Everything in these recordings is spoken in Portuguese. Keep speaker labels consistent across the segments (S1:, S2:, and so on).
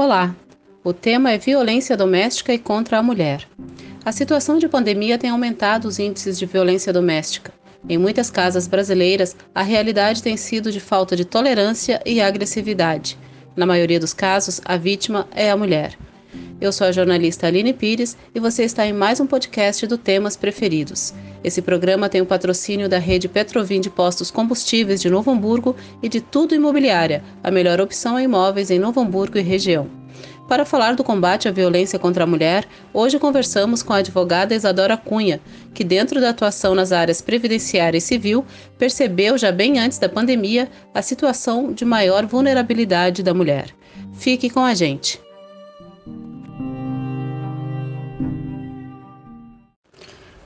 S1: Olá! O tema é violência doméstica e contra a mulher. A situação de pandemia tem aumentado os índices de violência doméstica. Em muitas casas brasileiras, a realidade tem sido de falta de tolerância e agressividade. Na maioria dos casos, a vítima é a mulher. Eu sou a jornalista Aline Pires e você está em mais um podcast do Temas Preferidos. Esse programa tem o patrocínio da rede Petrovim de Postos Combustíveis de Novo Hamburgo e de Tudo Imobiliária, a melhor opção em imóveis em Novo Hamburgo e região. Para falar do combate à violência contra a mulher, hoje conversamos com a advogada Isadora Cunha, que, dentro da atuação nas áreas previdenciária e civil, percebeu já bem antes da pandemia a situação de maior vulnerabilidade da mulher. Fique com a gente.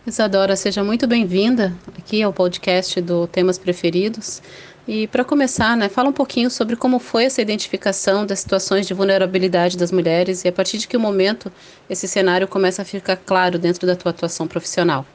S1: Isadora, seja muito bem-vinda aqui ao podcast do Temas Preferidos. E para começar, né, fala um pouquinho sobre como foi essa identificação das situações de vulnerabilidade das mulheres e a partir de que momento esse cenário começa a ficar claro dentro da tua atuação profissional.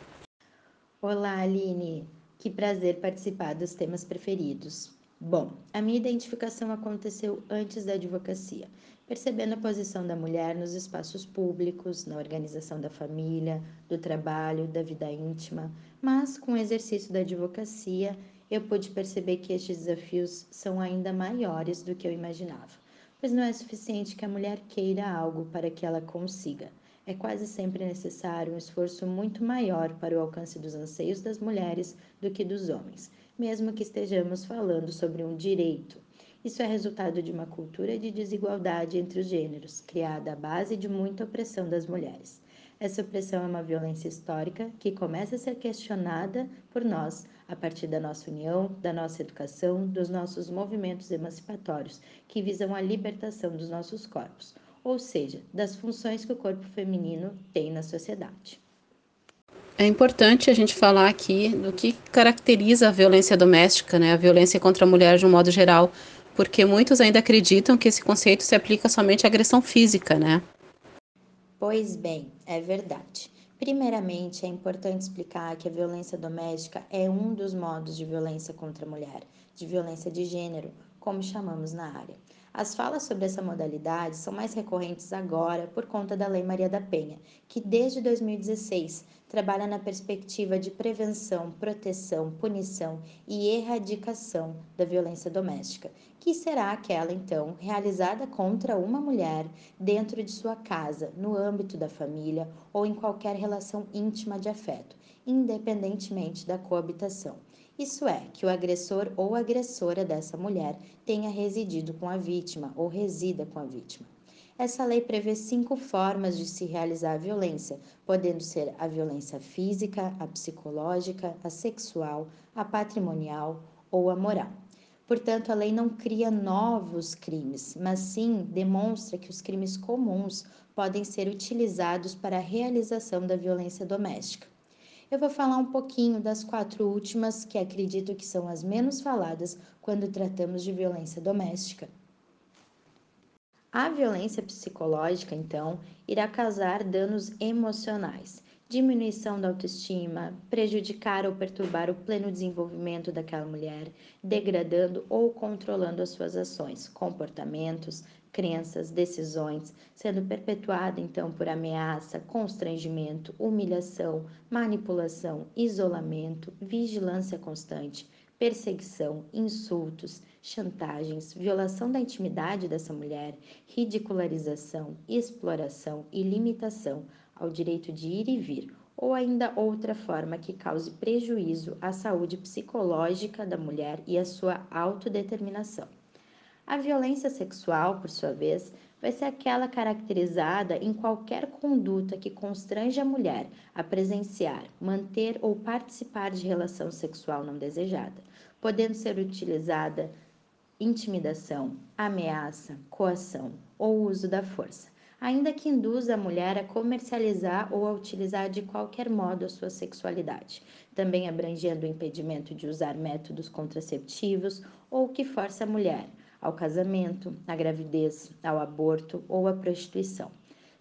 S2: Olá, Aline. Que prazer participar dos temas preferidos. Bom, a minha identificação aconteceu antes da advocacia, percebendo a posição da mulher nos espaços públicos, na organização da família, do trabalho, da vida íntima, mas com o exercício da advocacia, eu pude perceber que estes desafios são ainda maiores do que eu imaginava, pois não é suficiente que a mulher queira algo para que ela consiga. É quase sempre necessário um esforço muito maior para o alcance dos anseios das mulheres do que dos homens mesmo que estejamos falando sobre um direito. Isso é resultado de uma cultura de desigualdade entre os gêneros, criada à base de muita opressão das mulheres. Essa opressão é uma violência histórica que começa a ser questionada por nós a partir da nossa união, da nossa educação, dos nossos movimentos emancipatórios que visam a libertação dos nossos corpos, ou seja, das funções que o corpo feminino tem na sociedade.
S1: É importante a gente falar aqui do que caracteriza a violência doméstica, né? A violência contra a mulher de um modo geral, porque muitos ainda acreditam que esse conceito se aplica somente à agressão física, né?
S2: Pois bem, é verdade. Primeiramente, é importante explicar que a violência doméstica é um dos modos de violência contra a mulher, de violência de gênero, como chamamos na área. As falas sobre essa modalidade são mais recorrentes agora por conta da Lei Maria da Penha, que desde 2016 trabalha na perspectiva de prevenção, proteção, punição e erradicação da violência doméstica, que será aquela então realizada contra uma mulher dentro de sua casa, no âmbito da família ou em qualquer relação íntima de afeto, independentemente da coabitação. Isso é, que o agressor ou agressora dessa mulher tenha residido com a vítima ou resida com a vítima. Essa lei prevê cinco formas de se realizar a violência, podendo ser a violência física, a psicológica, a sexual, a patrimonial ou a moral. Portanto, a lei não cria novos crimes, mas sim demonstra que os crimes comuns podem ser utilizados para a realização da violência doméstica eu vou falar um pouquinho das quatro últimas, que acredito que são as menos faladas quando tratamos de violência doméstica. A violência psicológica, então, irá causar danos emocionais, diminuição da autoestima, prejudicar ou perturbar o pleno desenvolvimento daquela mulher, degradando ou controlando as suas ações, comportamentos, crenças, decisões, sendo perpetuada então por ameaça, constrangimento, humilhação, manipulação, isolamento, vigilância constante, perseguição, insultos, chantagens, violação da intimidade dessa mulher, ridicularização, exploração e limitação ao direito de ir e vir, ou ainda outra forma que cause prejuízo à saúde psicológica da mulher e à sua autodeterminação. A violência sexual, por sua vez, vai ser aquela caracterizada em qualquer conduta que constrange a mulher a presenciar, manter ou participar de relação sexual não desejada, podendo ser utilizada intimidação, ameaça, coação ou uso da força, ainda que induza a mulher a comercializar ou a utilizar de qualquer modo a sua sexualidade, também abrangendo o impedimento de usar métodos contraceptivos ou que força a mulher ao casamento, à gravidez, ao aborto ou à prostituição,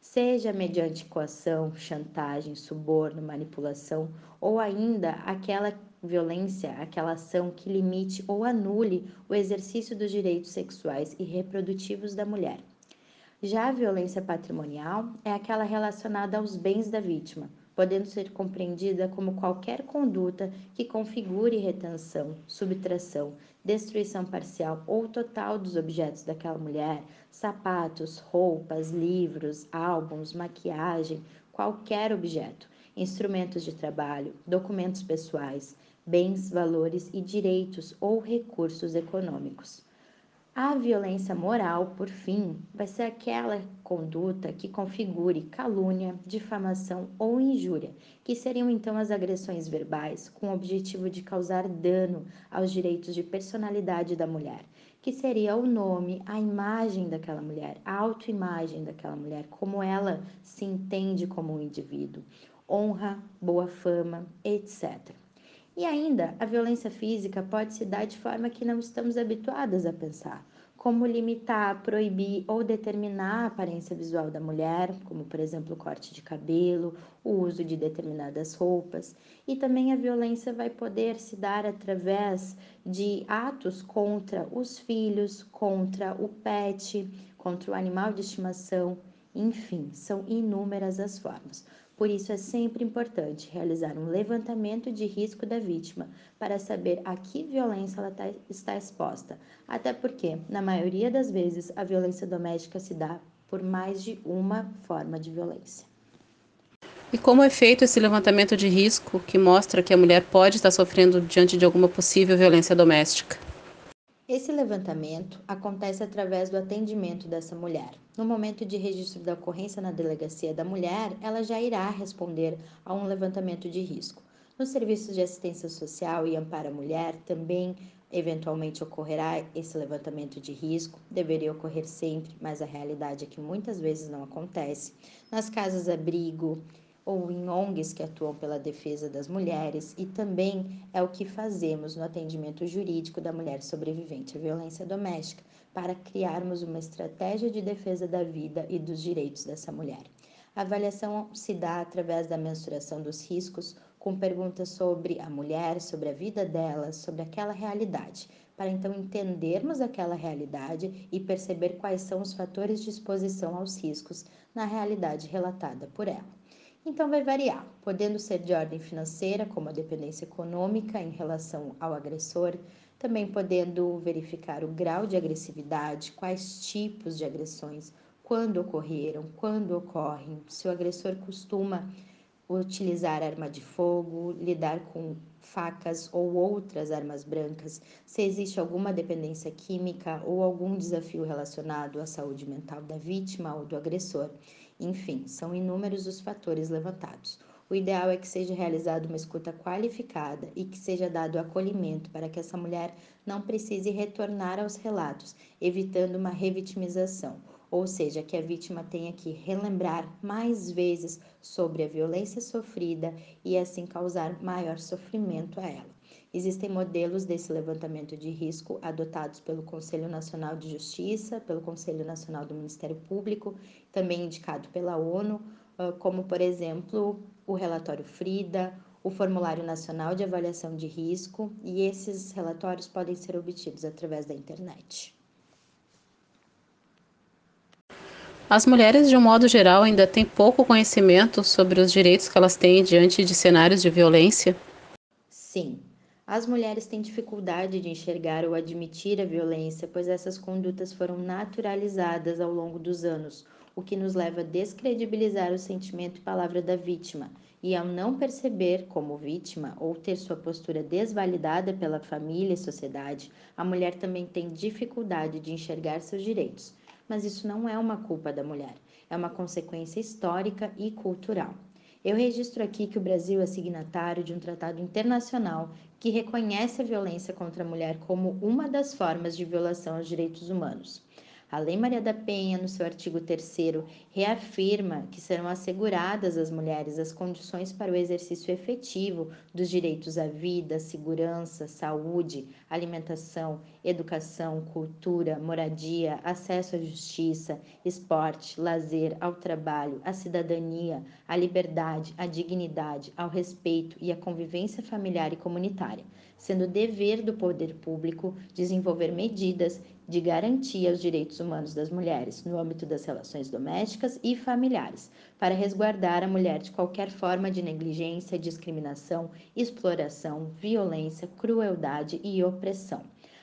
S2: seja mediante coação, chantagem, suborno, manipulação ou ainda aquela violência, aquela ação que limite ou anule o exercício dos direitos sexuais e reprodutivos da mulher. Já a violência patrimonial é aquela relacionada aos bens da vítima, podendo ser compreendida como qualquer conduta que configure retenção, subtração, destruição parcial ou total dos objetos daquela mulher, sapatos, roupas, livros, álbuns, maquiagem, qualquer objeto, instrumentos de trabalho, documentos pessoais, bens, valores e direitos ou recursos econômicos. A violência moral, por fim, vai ser aquela conduta que configure calúnia, difamação ou injúria, que seriam então as agressões verbais com o objetivo de causar dano aos direitos de personalidade da mulher, que seria o nome, a imagem daquela mulher, a autoimagem daquela mulher, como ela se entende como um indivíduo, honra, boa fama, etc. E ainda, a violência física pode se dar de forma que não estamos habituadas a pensar, como limitar, proibir ou determinar a aparência visual da mulher, como por exemplo o corte de cabelo, o uso de determinadas roupas. E também a violência vai poder se dar através de atos contra os filhos, contra o pet, contra o animal de estimação, enfim, são inúmeras as formas. Por isso, é sempre importante realizar um levantamento de risco da vítima para saber a que violência ela tá, está exposta. Até porque, na maioria das vezes, a violência doméstica se dá por mais de uma forma de violência.
S1: E como é feito esse levantamento de risco que mostra que a mulher pode estar sofrendo diante de alguma possível violência doméstica?
S2: Esse levantamento acontece através do atendimento dessa mulher. No momento de registro da ocorrência na delegacia da mulher, ela já irá responder a um levantamento de risco. Nos serviços de assistência social e amparo à mulher também eventualmente ocorrerá esse levantamento de risco, deveria ocorrer sempre, mas a realidade é que muitas vezes não acontece. Nas casas abrigo, ou em ONGs que atuam pela defesa das mulheres, e também é o que fazemos no atendimento jurídico da mulher sobrevivente à violência doméstica, para criarmos uma estratégia de defesa da vida e dos direitos dessa mulher. A avaliação se dá através da mensuração dos riscos, com perguntas sobre a mulher, sobre a vida dela, sobre aquela realidade, para então entendermos aquela realidade e perceber quais são os fatores de exposição aos riscos na realidade relatada por ela. Então, vai variar, podendo ser de ordem financeira, como a dependência econômica em relação ao agressor, também podendo verificar o grau de agressividade, quais tipos de agressões, quando ocorreram, quando ocorrem, se o agressor costuma utilizar arma de fogo, lidar com facas ou outras armas brancas, se existe alguma dependência química ou algum desafio relacionado à saúde mental da vítima ou do agressor. Enfim, são inúmeros os fatores levantados. O ideal é que seja realizada uma escuta qualificada e que seja dado acolhimento para que essa mulher não precise retornar aos relatos, evitando uma revitimização, ou seja, que a vítima tenha que relembrar mais vezes sobre a violência sofrida e assim causar maior sofrimento a ela. Existem modelos desse levantamento de risco adotados pelo Conselho Nacional de Justiça, pelo Conselho Nacional do Ministério Público, também indicado pela ONU, como, por exemplo, o relatório FRIDA, o Formulário Nacional de Avaliação de Risco, e esses relatórios podem ser obtidos através da internet.
S1: As mulheres, de um modo geral, ainda têm pouco conhecimento sobre os direitos que elas têm diante de cenários de violência?
S2: Sim, as mulheres têm dificuldade de enxergar ou admitir a violência, pois essas condutas foram naturalizadas ao longo dos anos, o que nos leva a descredibilizar o sentimento e palavra da vítima. E ao não perceber como vítima ou ter sua postura desvalidada pela família e sociedade, a mulher também tem dificuldade de enxergar seus direitos. Mas isso não é uma culpa da mulher, é uma consequência histórica e cultural. Eu registro aqui que o Brasil é signatário de um tratado internacional que reconhece a violência contra a mulher como uma das formas de violação aos direitos humanos. A Lei Maria da Penha, no seu artigo 3, reafirma que serão asseguradas às mulheres as condições para o exercício efetivo dos direitos à vida, segurança, saúde, alimentação, educação, cultura, moradia, acesso à justiça, esporte, lazer, ao trabalho, à cidadania, à liberdade, à dignidade, ao respeito e à convivência familiar e comunitária, sendo dever do poder público desenvolver medidas de garantia aos direitos humanos das mulheres no âmbito das relações domésticas e familiares, para resguardar a mulher de qualquer forma de negligência, discriminação, exploração, violência, crueldade e opressão.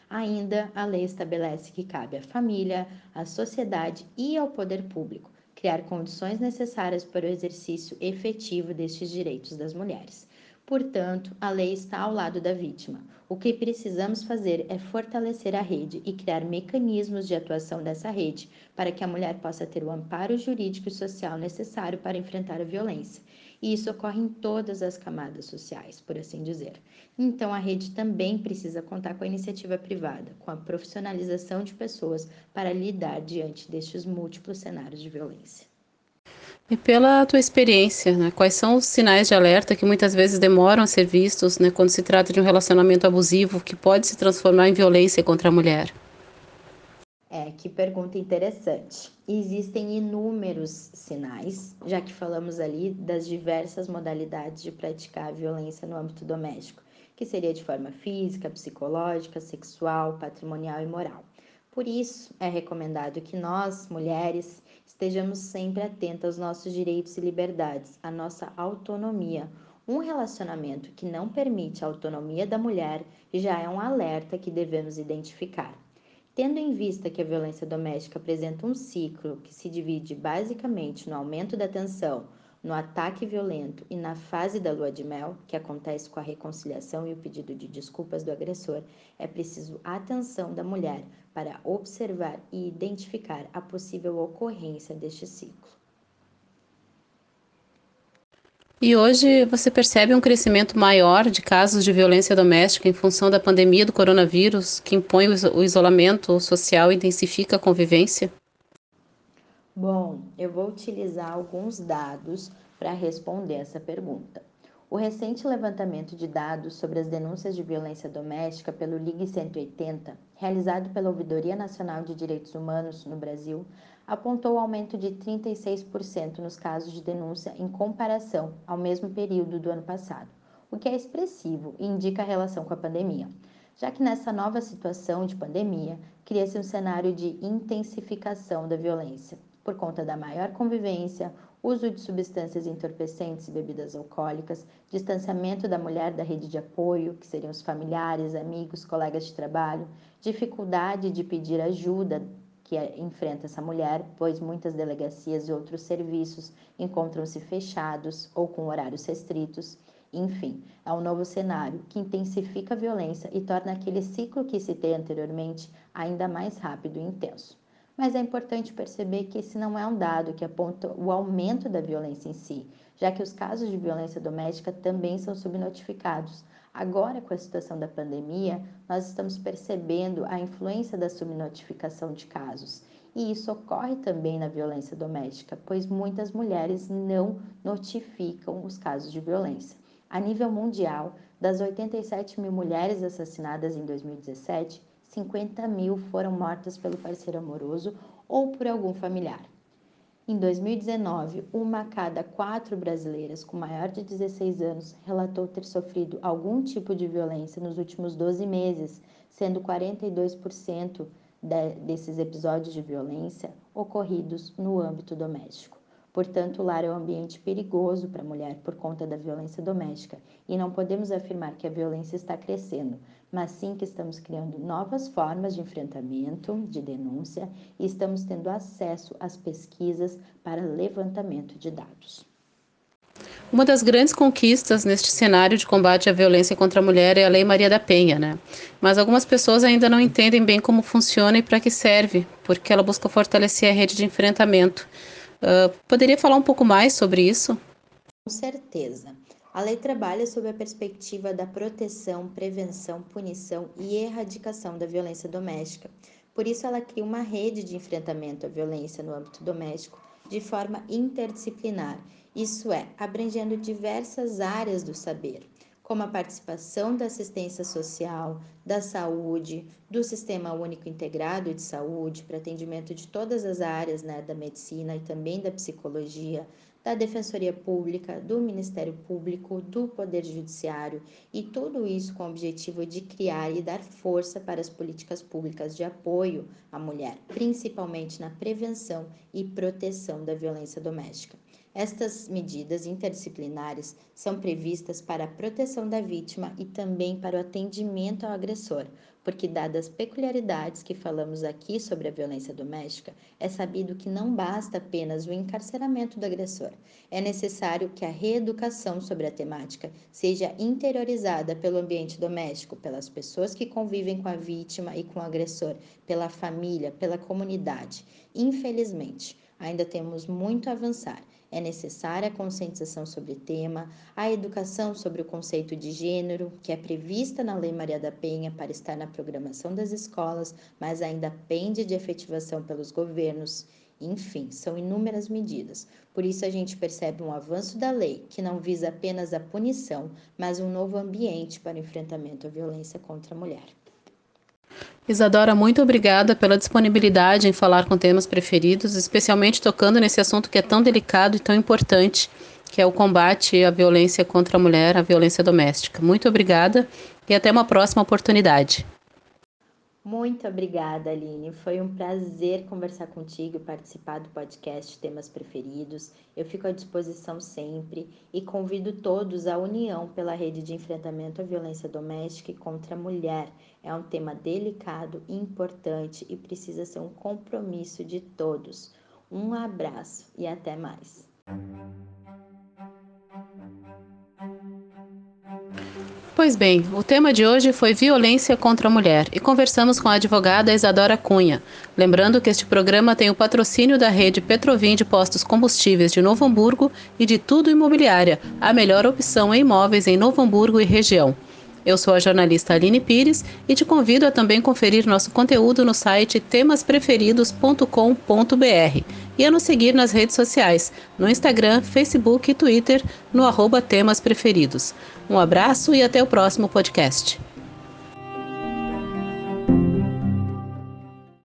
S2: Ainda, a lei estabelece que cabe à família, à sociedade e ao poder público criar condições necessárias para o exercício efetivo destes direitos das mulheres. Portanto, a lei está ao lado da vítima. O que precisamos fazer é fortalecer a rede e criar mecanismos de atuação dessa rede para que a mulher possa ter o amparo jurídico e social necessário para enfrentar a violência e isso ocorre em todas as camadas sociais, por assim dizer. Então, a rede também precisa contar com a iniciativa privada, com a profissionalização de pessoas para lidar diante destes múltiplos cenários de violência.
S1: E pela tua experiência, né, quais são os sinais de alerta que muitas vezes demoram a ser vistos né, quando se trata de um relacionamento abusivo que pode se transformar em violência contra a mulher?
S2: É, que pergunta interessante. Existem inúmeros sinais, já que falamos ali das diversas modalidades de praticar a violência no âmbito doméstico, que seria de forma física, psicológica, sexual, patrimonial e moral. Por isso, é recomendado que nós, mulheres, estejamos sempre atentas aos nossos direitos e liberdades, à nossa autonomia. Um relacionamento que não permite a autonomia da mulher já é um alerta que devemos identificar. Tendo em vista que a violência doméstica apresenta um ciclo que se divide basicamente no aumento da tensão, no ataque violento e na fase da lua de mel, que acontece com a reconciliação e o pedido de desculpas do agressor, é preciso atenção da mulher para observar e identificar a possível ocorrência deste ciclo.
S1: E hoje você percebe um crescimento maior de casos de violência doméstica em função da pandemia do coronavírus, que impõe o isolamento social e intensifica a convivência?
S2: Bom, eu vou utilizar alguns dados para responder essa pergunta. O recente levantamento de dados sobre as denúncias de violência doméstica pelo Ligue 180, realizado pela Ouvidoria Nacional de Direitos Humanos no Brasil, apontou aumento de 36% nos casos de denúncia em comparação ao mesmo período do ano passado, o que é expressivo e indica a relação com a pandemia, já que nessa nova situação de pandemia cria-se um cenário de intensificação da violência, por conta da maior convivência, uso de substâncias entorpecentes e bebidas alcoólicas, distanciamento da mulher da rede de apoio, que seriam os familiares, amigos, colegas de trabalho, dificuldade de pedir ajuda que enfrenta essa mulher, pois muitas delegacias e outros serviços encontram-se fechados ou com horários restritos. Enfim, é um novo cenário que intensifica a violência e torna aquele ciclo que citei anteriormente ainda mais rápido e intenso. Mas é importante perceber que esse não é um dado que aponta o aumento da violência em si, já que os casos de violência doméstica também são subnotificados, Agora, com a situação da pandemia, nós estamos percebendo a influência da subnotificação de casos. E isso ocorre também na violência doméstica, pois muitas mulheres não notificam os casos de violência. A nível mundial, das 87 mil mulheres assassinadas em 2017, 50 mil foram mortas pelo parceiro amoroso ou por algum familiar. Em 2019, uma a cada quatro brasileiras com maior de 16 anos relatou ter sofrido algum tipo de violência nos últimos 12 meses, sendo 42% de, desses episódios de violência ocorridos no âmbito doméstico. Portanto, o lar é um ambiente perigoso para a mulher por conta da violência doméstica e não podemos afirmar que a violência está crescendo, mas sim que estamos criando novas formas de enfrentamento, de denúncia e estamos tendo acesso às pesquisas para levantamento de dados.
S1: Uma das grandes conquistas neste cenário de combate à violência contra a mulher é a Lei Maria da Penha, né? Mas algumas pessoas ainda não entendem bem como funciona e para que serve, porque ela busca fortalecer a rede de enfrentamento. Uh, poderia falar um pouco mais sobre isso?
S2: Com certeza. A lei trabalha sob a perspectiva da proteção, prevenção, punição e erradicação da violência doméstica. Por isso, ela cria uma rede de enfrentamento à violência no âmbito doméstico de forma interdisciplinar, isso é, abrangendo diversas áreas do saber, como a participação da assistência social, da saúde, do Sistema Único Integrado de Saúde, para atendimento de todas as áreas né, da medicina e também da psicologia, da Defensoria Pública, do Ministério Público, do Poder Judiciário e tudo isso com o objetivo de criar e dar força para as políticas públicas de apoio à mulher, principalmente na prevenção e proteção da violência doméstica. Estas medidas interdisciplinares são previstas para a proteção da vítima e também para o atendimento ao agressor, porque, dadas as peculiaridades que falamos aqui sobre a violência doméstica, é sabido que não basta apenas o encarceramento do agressor. É necessário que a reeducação sobre a temática seja interiorizada pelo ambiente doméstico, pelas pessoas que convivem com a vítima e com o agressor, pela família, pela comunidade. Infelizmente, ainda temos muito a avançar é necessária a conscientização sobre o tema, a educação sobre o conceito de gênero, que é prevista na Lei Maria da Penha para estar na programação das escolas, mas ainda pende de efetivação pelos governos. Enfim, são inúmeras medidas. Por isso, a gente percebe um avanço da lei que não visa apenas a punição, mas um novo ambiente para o enfrentamento à violência contra a mulher.
S1: Isadora, muito obrigada pela disponibilidade em falar com temas preferidos, especialmente tocando nesse assunto que é tão delicado e tão importante, que é o combate à violência contra a mulher, a violência doméstica. Muito obrigada e até uma próxima oportunidade.
S2: Muito obrigada, Aline. Foi um prazer conversar contigo e participar do podcast Temas Preferidos. Eu fico à disposição sempre e convido todos à união pela rede de enfrentamento à violência doméstica e contra a mulher. É um tema delicado, importante e precisa ser um compromisso de todos. Um abraço e até mais.
S1: Pois bem, o tema de hoje foi violência contra a mulher e conversamos com a advogada Isadora Cunha. Lembrando que este programa tem o patrocínio da rede Petrovim de Postos Combustíveis de Novo Hamburgo e de Tudo Imobiliária, a melhor opção em imóveis em Novo Hamburgo e região. Eu sou a jornalista Aline Pires e te convido a também conferir nosso conteúdo no site temaspreferidos.com.br e a nos seguir nas redes sociais, no Instagram, Facebook e Twitter, no arroba Temas Preferidos. Um abraço e até o próximo podcast.